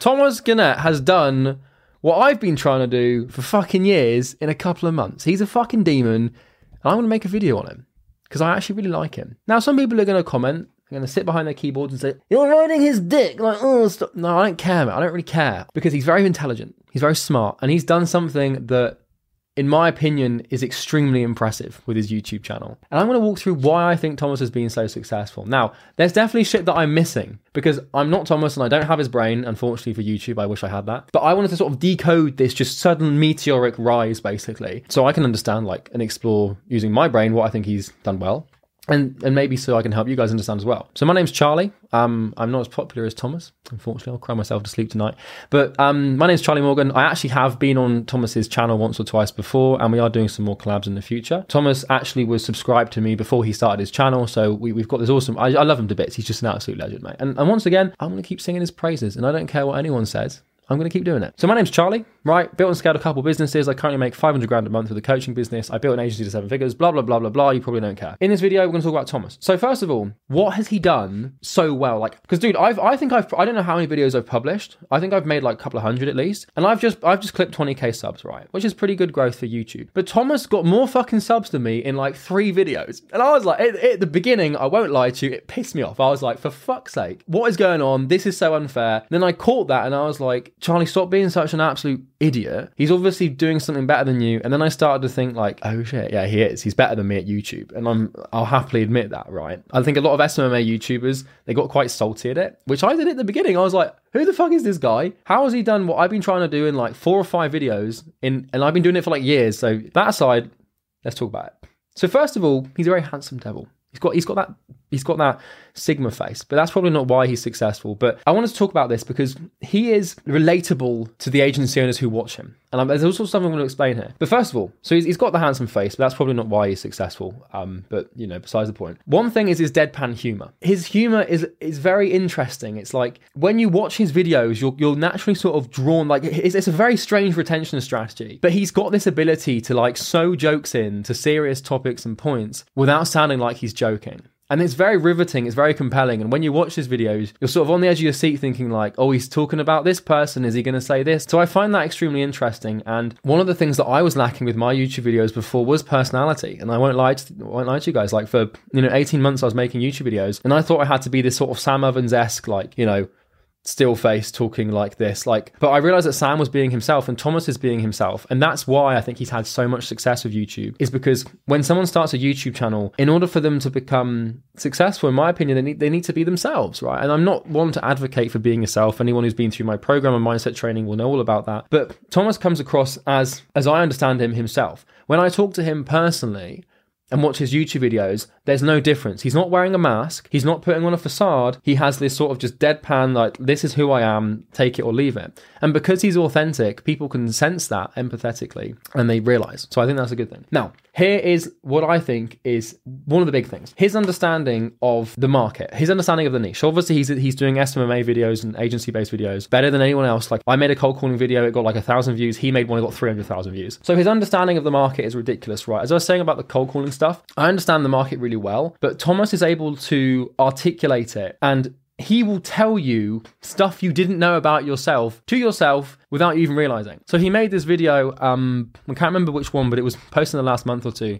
Thomas Gonnet has done what I've been trying to do for fucking years in a couple of months. He's a fucking demon, and I'm going to make a video on him because I actually really like him. Now, some people are going to comment, they're going to sit behind their keyboards and say, You're riding his dick. Like, oh, stop. No, I don't care, man. I don't really care because he's very intelligent, he's very smart, and he's done something that in my opinion, is extremely impressive with his YouTube channel. And I'm going to walk through why I think Thomas has been so successful. Now, there's definitely shit that I'm missing because I'm not Thomas and I don't have his brain, unfortunately for YouTube. I wish I had that. But I wanted to sort of decode this just sudden meteoric rise, basically, so I can understand, like, and explore using my brain what I think he's done well and and maybe so I can help you guys understand as well. So my name's Charlie. Um, I'm not as popular as Thomas. Unfortunately, I'll cry myself to sleep tonight. But um, my name's Charlie Morgan. I actually have been on Thomas's channel once or twice before, and we are doing some more collabs in the future. Thomas actually was subscribed to me before he started his channel, so we, have got this awesome. I, I, love him to bits. He's just an absolute legend, mate. And, and once again, I'm going to keep singing his praises, and I don't care what anyone says. I'm going to keep doing it. So my name's Charlie, right? Built and scaled a couple businesses. I currently make 500 grand a month with a coaching business. I built an agency to seven figures, blah, blah, blah, blah, blah. You probably don't care. In this video, we're going to talk about Thomas. So first of all, what has he done so well? Like, because dude, I've, I think I've, I don't know how many videos I've published. I think I've made like a couple of hundred at least. And I've just, I've just clipped 20k subs, right? Which is pretty good growth for YouTube. But Thomas got more fucking subs than me in like three videos. And I was like, at, at the beginning, I won't lie to you, it pissed me off. I was like, for fuck's sake, what is going on? This is so unfair. then I caught that and I was like, Charlie, stop being such an absolute idiot. He's obviously doing something better than you. And then I started to think like, oh shit, yeah, he is. He's better than me at YouTube. And I'm I'll happily admit that, right? I think a lot of SMMA YouTubers, they got quite salty at it, which I did at the beginning. I was like, who the fuck is this guy? How has he done what I've been trying to do in like four or five videos in and I've been doing it for like years. So that aside, let's talk about it. So first of all, he's a very handsome devil. He's got he's got that he's got that sigma face, but that's probably not why he's successful. But I wanted to talk about this because he is relatable to the agency owners who watch him. And there's also something I'm going to explain here. But first of all, so he's, he's got the handsome face, but that's probably not why he's successful. Um, but you know, besides the point. One thing is his deadpan humor. His humor is is very interesting. It's like when you watch his videos, you're you're naturally sort of drawn. Like it's, it's a very strange retention strategy. But he's got this ability to like sew jokes in to serious topics and points without sounding like he's joking. And it's very riveting, it's very compelling. And when you watch his videos, you're sort of on the edge of your seat thinking, like, oh, he's talking about this person. Is he going to say this? So I find that extremely interesting. And one of the things that I was lacking with my YouTube videos before was personality. And I won't lie to, won't lie to you guys. Like, for, you know, 18 months I was making YouTube videos, and I thought I had to be this sort of Sam Ovens esque, like, you know, still face talking like this like but i realized that sam was being himself and thomas is being himself. And that's why i think he's had so much success with youtube is because when someone starts a youtube channel in order for them to become successful in my opinion they need, they need to be themselves right? And i'm not one to advocate for being yourself. Anyone who's been through my program and mindset training will know all about that. But thomas comes across as as i understand him himself. When i talk to him personally and watch his YouTube videos, there's no difference. He's not wearing a mask. He's not putting on a facade. He has this sort of just deadpan, like, this is who I am, take it or leave it. And because he's authentic, people can sense that empathetically and they realize. So I think that's a good thing. Now, here is what I think is one of the big things his understanding of the market, his understanding of the niche. Obviously, he's, he's doing SMMA videos and agency based videos better than anyone else. Like, I made a cold calling video, it got like a thousand views. He made one, it got 300,000 views. So his understanding of the market is ridiculous, right? As I was saying about the cold calling stuff, I understand the market really well, but Thomas is able to articulate it and he will tell you stuff you didn't know about yourself to yourself without you even realizing. So he made this video, um, I can't remember which one, but it was posted in the last month or two.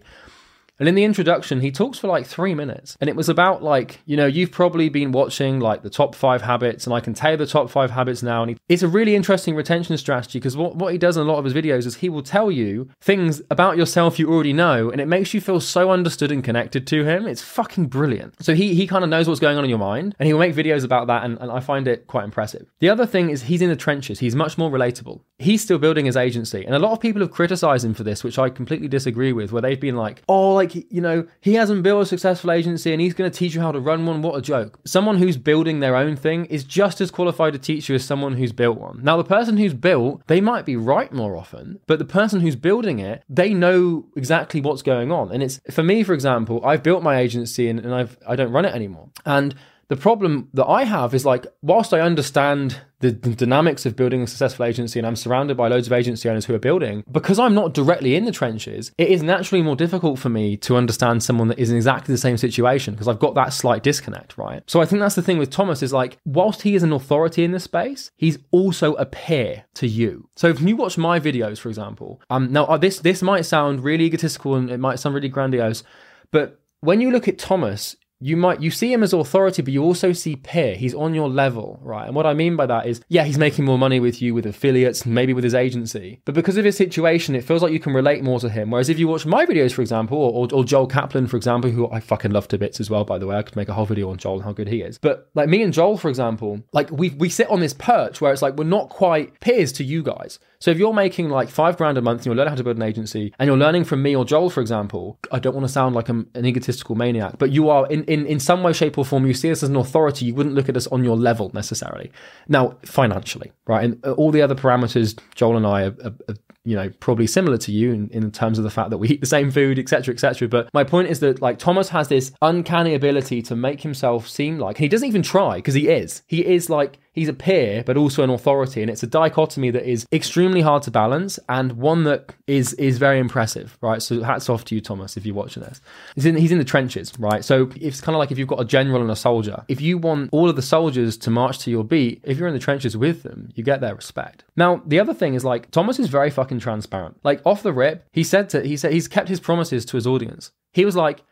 And in the introduction, he talks for like three minutes. And it was about like, you know, you've probably been watching like the top five habits, and I can tell you the top five habits now. And he, it's a really interesting retention strategy because what, what he does in a lot of his videos is he will tell you things about yourself you already know, and it makes you feel so understood and connected to him. It's fucking brilliant. So he he kind of knows what's going on in your mind, and he will make videos about that, and, and I find it quite impressive. The other thing is he's in the trenches. He's much more relatable. He's still building his agency, and a lot of people have criticized him for this, which I completely disagree with, where they've been like, oh, like like, you know, he hasn't built a successful agency and he's going to teach you how to run one. What a joke. Someone who's building their own thing is just as qualified to teach you as someone who's built one. Now, the person who's built, they might be right more often, but the person who's building it, they know exactly what's going on. And it's, for me, for example, I've built my agency and, and I've, I don't run it anymore. And the problem that I have is like, whilst I understand the, the, dynamics of building a successful agency and I'm surrounded by loads of agency owners who are building, because I'm not directly in the trenches, it is naturally more difficult for me to understand someone that is in exactly the same situation because I've got that slight disconnect, right? So I think that's the thing with Thomas is like, whilst he is an authority in this space, he's also a peer to you. So if you watch my videos, for example, um, now uh, this this might sound really egotistical and it might sound really grandiose, but when you look at Thomas, you might you see him as authority but you also see peer. He's on your level right? And what i mean by that is yeah he's making more money with you with affiliates maybe with his agency. But because of his situation it feels like you can relate more to him. Whereas if you watch my videos for example or, or, joel kaplan for example who i fucking love to bits as well by the way. I could make a whole video on joel and how good he is. But like me and joel for example like we we sit on this perch where it's like we're not quite peers to you guys. So if you're making like five grand a month and you're learning how to build an agency and you're learning from me or Joel, for example, I don't want to sound like I'm an egotistical maniac, but you are in, in, in some way, shape, or form, you see us as an authority. You wouldn't look at us on your level necessarily. Now, financially, right? And uh, all the other parameters, Joel and I are, are, are you know probably similar to you in, in terms of the fact that we eat the same food etc etc but my point is that like thomas has this uncanny ability to make himself seem like he doesn't even try because he is he is like he's a peer but also an authority and it's a dichotomy that is extremely hard to balance and one that is is very impressive right? So hats off to you thomas if you're watching this. He's in he's in the trenches right? So it's kind of like if you've got a general and a soldier. If you want all of the soldiers to march to your beat if you're in the trenches with them you get their respect. Now the other thing is like thomas is very fucking transparent. Like off the rip he said to he said he's kept his promises to his audience. He was like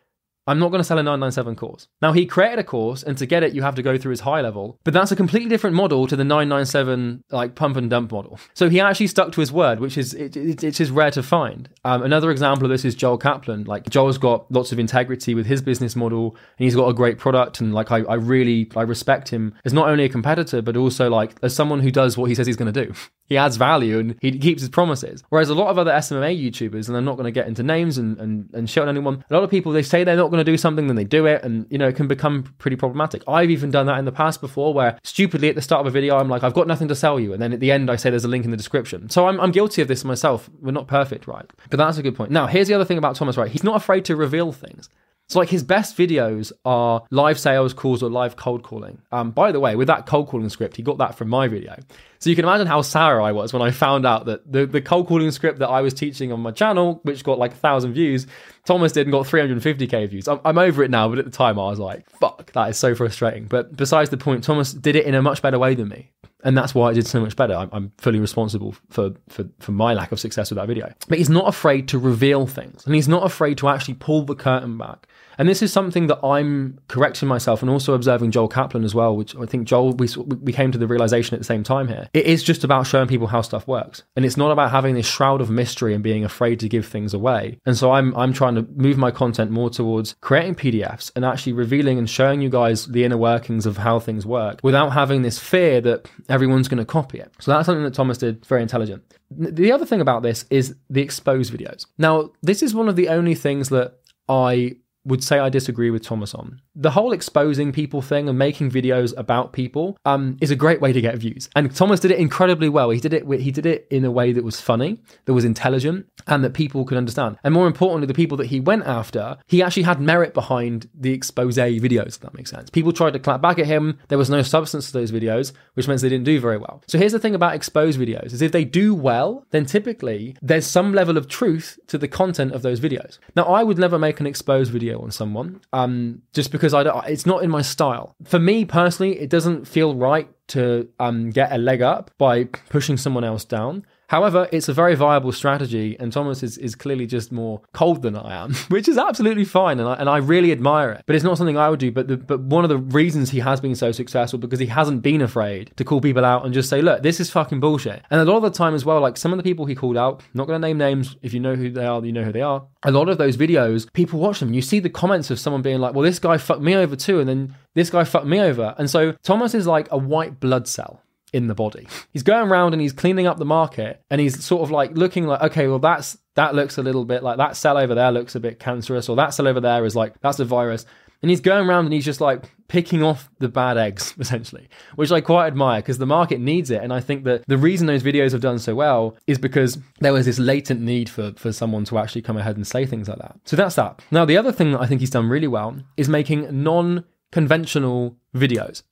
I'm not going to sell a 997 course. Now, he created a course, and to get it, you have to go through his high level, but that's a completely different model to the 997 like pump and dump model. So he actually stuck to his word, which is it, it, it's just rare to find. Um, another example of this is Joel Kaplan. Like Joel's got lots of integrity with his business model, and he's got a great product, and like I, I really I respect him as not only a competitor, but also like as someone who does what he says he's going to do. He adds value and he keeps his promises. Whereas a lot of other SMMA YouTubers, and I'm not going to get into names and, and, and shit on anyone, a lot of people, they say they're not going to do something, then they do it, and, you know, it can become pretty problematic. I've even done that in the past before where stupidly at the start of a video, I'm like, I've got nothing to sell you. And then at the end, I say there's a link in the description. So I'm, I'm guilty of this myself. We're not perfect, right? But that's a good point. Now, here's the other thing about Thomas, right? He's not afraid to reveal things. So like his best videos are live sales calls or live cold calling. Um, by the way, with that cold calling script, he got that from my video. So you can imagine how sour I was when I found out that the, the cold calling script that I was teaching on my channel, which got like a thousand views, Thomas did and got 350k views. I'm, I'm over it now, but at the time I was like, fuck, that is so frustrating. But besides the point, Thomas did it in a much better way than me and that's why I did so much better. I'm, I'm, fully responsible for, for for my lack of success with that video. But he's not afraid to reveal things, and he's not afraid to actually pull the curtain back. And this is something that I'm correcting myself, and also observing Joel Kaplan as well, which I think Joel we we came to the realization at the same time here. It is just about showing people how stuff works, and it's not about having this shroud of mystery and being afraid to give things away. And so I'm I'm trying to move my content more towards creating PDFs and actually revealing and showing you guys the inner workings of how things work without having this fear that everyone's going to copy it. So that's something that Thomas did very intelligent. The other thing about this is the exposed videos. Now, this is one of the only things that I would say I disagree with Thomas on. The whole exposing people thing and making videos about people um, is a great way to get views. And Thomas did it incredibly well. He did it he did it in a way that was funny, that was intelligent, and that people could understand. And more importantly, the people that he went after, he actually had merit behind the expose videos, if that makes sense. People tried to clap back at him. There was no substance to those videos, which means they didn't do very well. So here's the thing about expose videos is if they do well, then typically there's some level of truth to the content of those videos. Now, I would never make an expose video on someone, um, just because I don't, it's not in my style. For me personally, it doesn't feel right to um, get a leg up by pushing someone else down. However, it's a very viable strategy, and Thomas is, is clearly just more cold than I am, which is absolutely fine, and I, and I really admire it. But it's not something I would do. But the, but one of the reasons he has been so successful because he hasn't been afraid to call people out and just say, look, this is fucking bullshit. And a lot of the time as well, like some of the people he called out, not going to name names. If you know who they are, you know who they are. A lot of those videos, people watch them. You see the comments of someone being like, well, this guy fucked me over too, and then this guy fucked me over. And so Thomas is like a white blood cell in the body. He's going around and he's cleaning up the market and he's sort of like looking like, okay, well, that's that looks a little bit like that cell over there looks a bit cancerous, or that cell over there is like that's a virus. And he's going around and he's just like picking off the bad eggs, essentially, which I quite admire because the market needs it. And I think that the reason those videos have done so well is because there was this latent need for, for someone to actually come ahead and say things like that. So that's that. Now, the other thing that I think he's done really well is making non unconventional videos.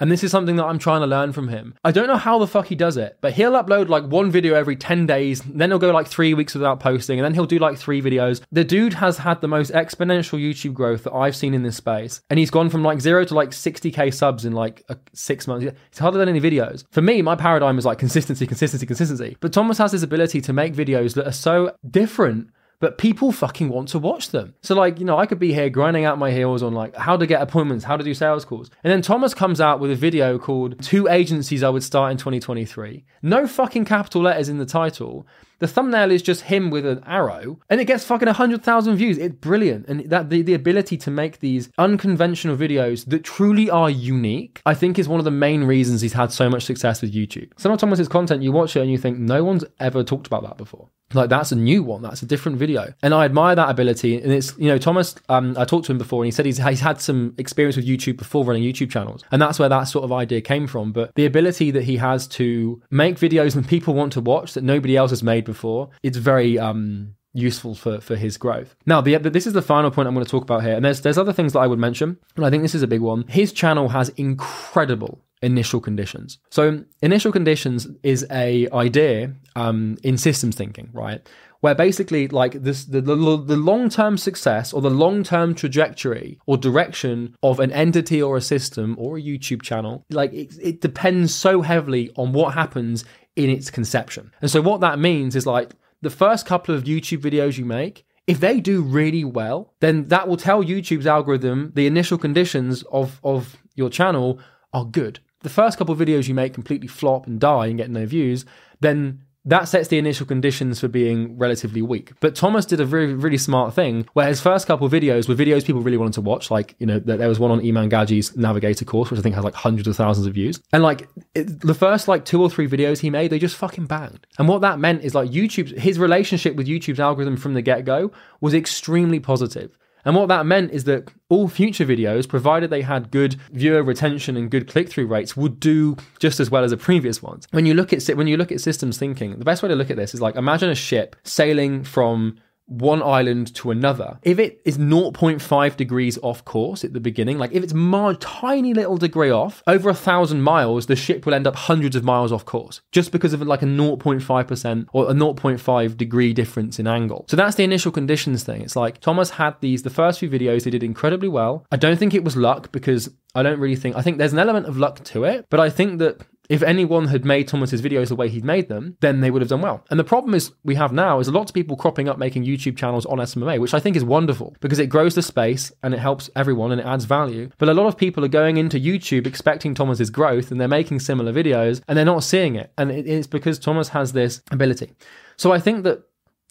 And this is something that I'm trying to learn from him. I don't know how the fuck he does it, but he'll upload like one video every 10 days, then he'll go like three weeks without posting, and then he'll do like three videos. The dude has had the most exponential YouTube growth that I've seen in this space. And he's gone from like zero to like 60k subs in like six months. It's harder than any videos. For me, my paradigm is like consistency, consistency, consistency. But Thomas has this ability to make videos that are so different but people fucking want to watch them. So like, you know, I could be here grinding out my heels on like how to get appointments, how to do sales calls. And then Thomas comes out with a video called Two Agencies I Would Start in 2023. No fucking capital letters in the title. The thumbnail is just him with an arrow and it gets fucking 100,000 views. It's brilliant. And that the, the ability to make these unconventional videos that truly are unique, I think is one of the main reasons he's had so much success with YouTube. Some of Thomas's content, you watch it and you think no one's ever talked about that before. Like that's a new one. That's a different video. And I admire that ability. And it's, you know, Thomas, um, I talked to him before and he said he's, he's had some experience with YouTube before running YouTube channels. And that's where that sort of idea came from. But the ability that he has to make videos that people want to watch that nobody else has made before, it's very, um, useful for for his growth. Now, the, this is the final point I'm going to talk about here, and there's there's other things that I would mention, but I think this is a big one. His channel has incredible initial conditions. So initial conditions is a idea um, in systems thinking, right? Where basically like this the, the, the long-term success or the long-term trajectory or direction of an entity or a system or a YouTube channel, like it, it depends so heavily on what happens in its conception. And so what that means is like the first couple of YouTube videos you make if they do really well, then that will tell YouTube's algorithm the initial conditions of, of your channel are good. The first couple of videos you make completely flop and die and get no views, then that sets the initial conditions for being relatively weak. But Thomas did a really, really smart thing where his first couple videos were videos people really wanted to watch. Like, you know, there was one on Iman Gadzhi's Navigator course, which I think has like hundreds of thousands of views. And like it, the first like two or three videos he made, they just fucking banged. And what that meant is like YouTube's, his relationship with YouTube's algorithm from the get go was extremely positive. And what that meant is that all future videos, provided they had good viewer retention and good click-through rates, would do just as well as the previous ones. When you look at when you look at systems thinking, the best way to look at this is like imagine a ship sailing from one island to another, if it is 0.5 degrees off course at the beginning, like if it's a tiny little degree off, over a thousand miles, the ship will end up hundreds of miles off course just because of like a 0.5% or a 0.5 degree difference in angle. So that's the initial conditions thing. It's like Thomas had these, the first few videos, he did incredibly well. I don't think it was luck because I don't really think, I think there's an element of luck to it, but I think that if anyone had made Thomas's videos the way he'd made them, then they would have done well. And the problem is we have now is a lot of people cropping up making YouTube channels on SMMA, which I think is wonderful because it grows the space and it helps everyone and it adds value. But a lot of people are going into YouTube expecting Thomas's growth and they're making similar videos and they're not seeing it. And it's because Thomas has this ability. So I think that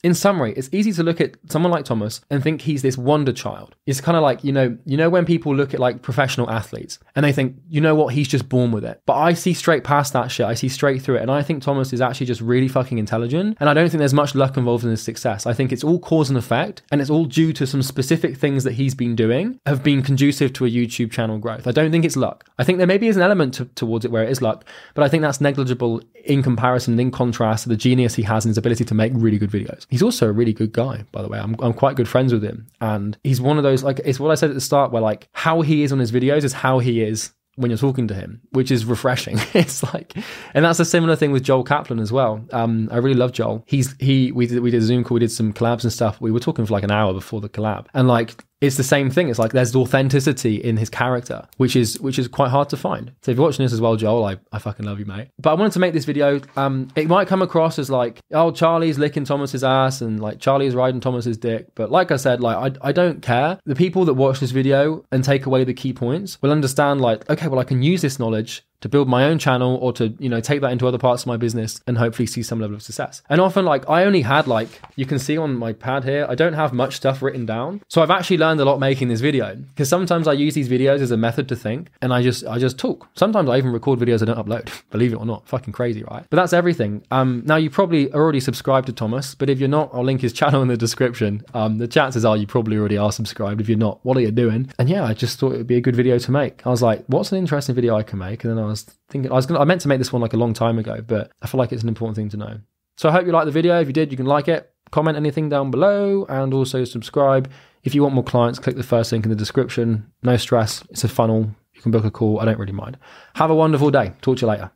in summary, it's easy to look at someone like Thomas and think he's this wonder child. It's kind of like, you know, you know when people look at like professional athletes and they think, you know what, he's just born with it. But I see straight past that shit. I see straight through it. And I think Thomas is actually just really fucking intelligent. And I don't think there's much luck involved in his success. I think it's all cause and effect. And it's all due to some specific things that he's been doing have been conducive to a YouTube channel growth. I don't think it's luck. I think there maybe is an element to, towards it where it is luck, but I think that's negligible in comparison, and in contrast to the genius he has in his ability to make really good videos. He's also a really good guy, by the way. I'm, I'm quite good friends with him. And he's one of those, like, it's what I said at the start, where like how he is on his videos is how he is when you're talking to him, which is refreshing. it's like, and that's a similar thing with Joel Kaplan as well. Um, I really love Joel. He's he we did we did a Zoom call, we did some collabs and stuff. We were talking for like an hour before the collab, and like it's the same thing. It's like there's authenticity in his character, which is which is quite hard to find. So if you're watching this as well, Joel, I, I fucking love you, mate. But I wanted to make this video. Um, it might come across as like, oh, Charlie's licking Thomas's ass and like Charlie's riding Thomas's dick. But like I said, like I I don't care. The people that watch this video and take away the key points will understand like, okay, well I can use this knowledge to build my own channel or to you know take that into other parts of my business and hopefully see some level of success. And often like i only had like you can see on my pad here i don't have much stuff written down. So i've actually learned a lot making this video because sometimes i use these videos as a method to think and i just i just talk. Sometimes i even record videos i don't upload believe it or not. Fucking crazy right? But that's everything. Um now you probably already subscribed to thomas but if you're not i'll link his channel in the description. Um the chances are you probably already are subscribed. If you're not what are you doing? And yeah i just thought it would be a good video to make. I was like what's an interesting video i can make? And then i was thinking I was gonna I meant to make this one like a long time ago, but I feel like it's an important thing to know. So I hope you liked the video. If you did, you can like it. comment anything down below and also subscribe. If you want more clients, click the first link in the description. No stress. It's a funnel. You can book a call. I don't really mind. Have a wonderful day. Talk to you later.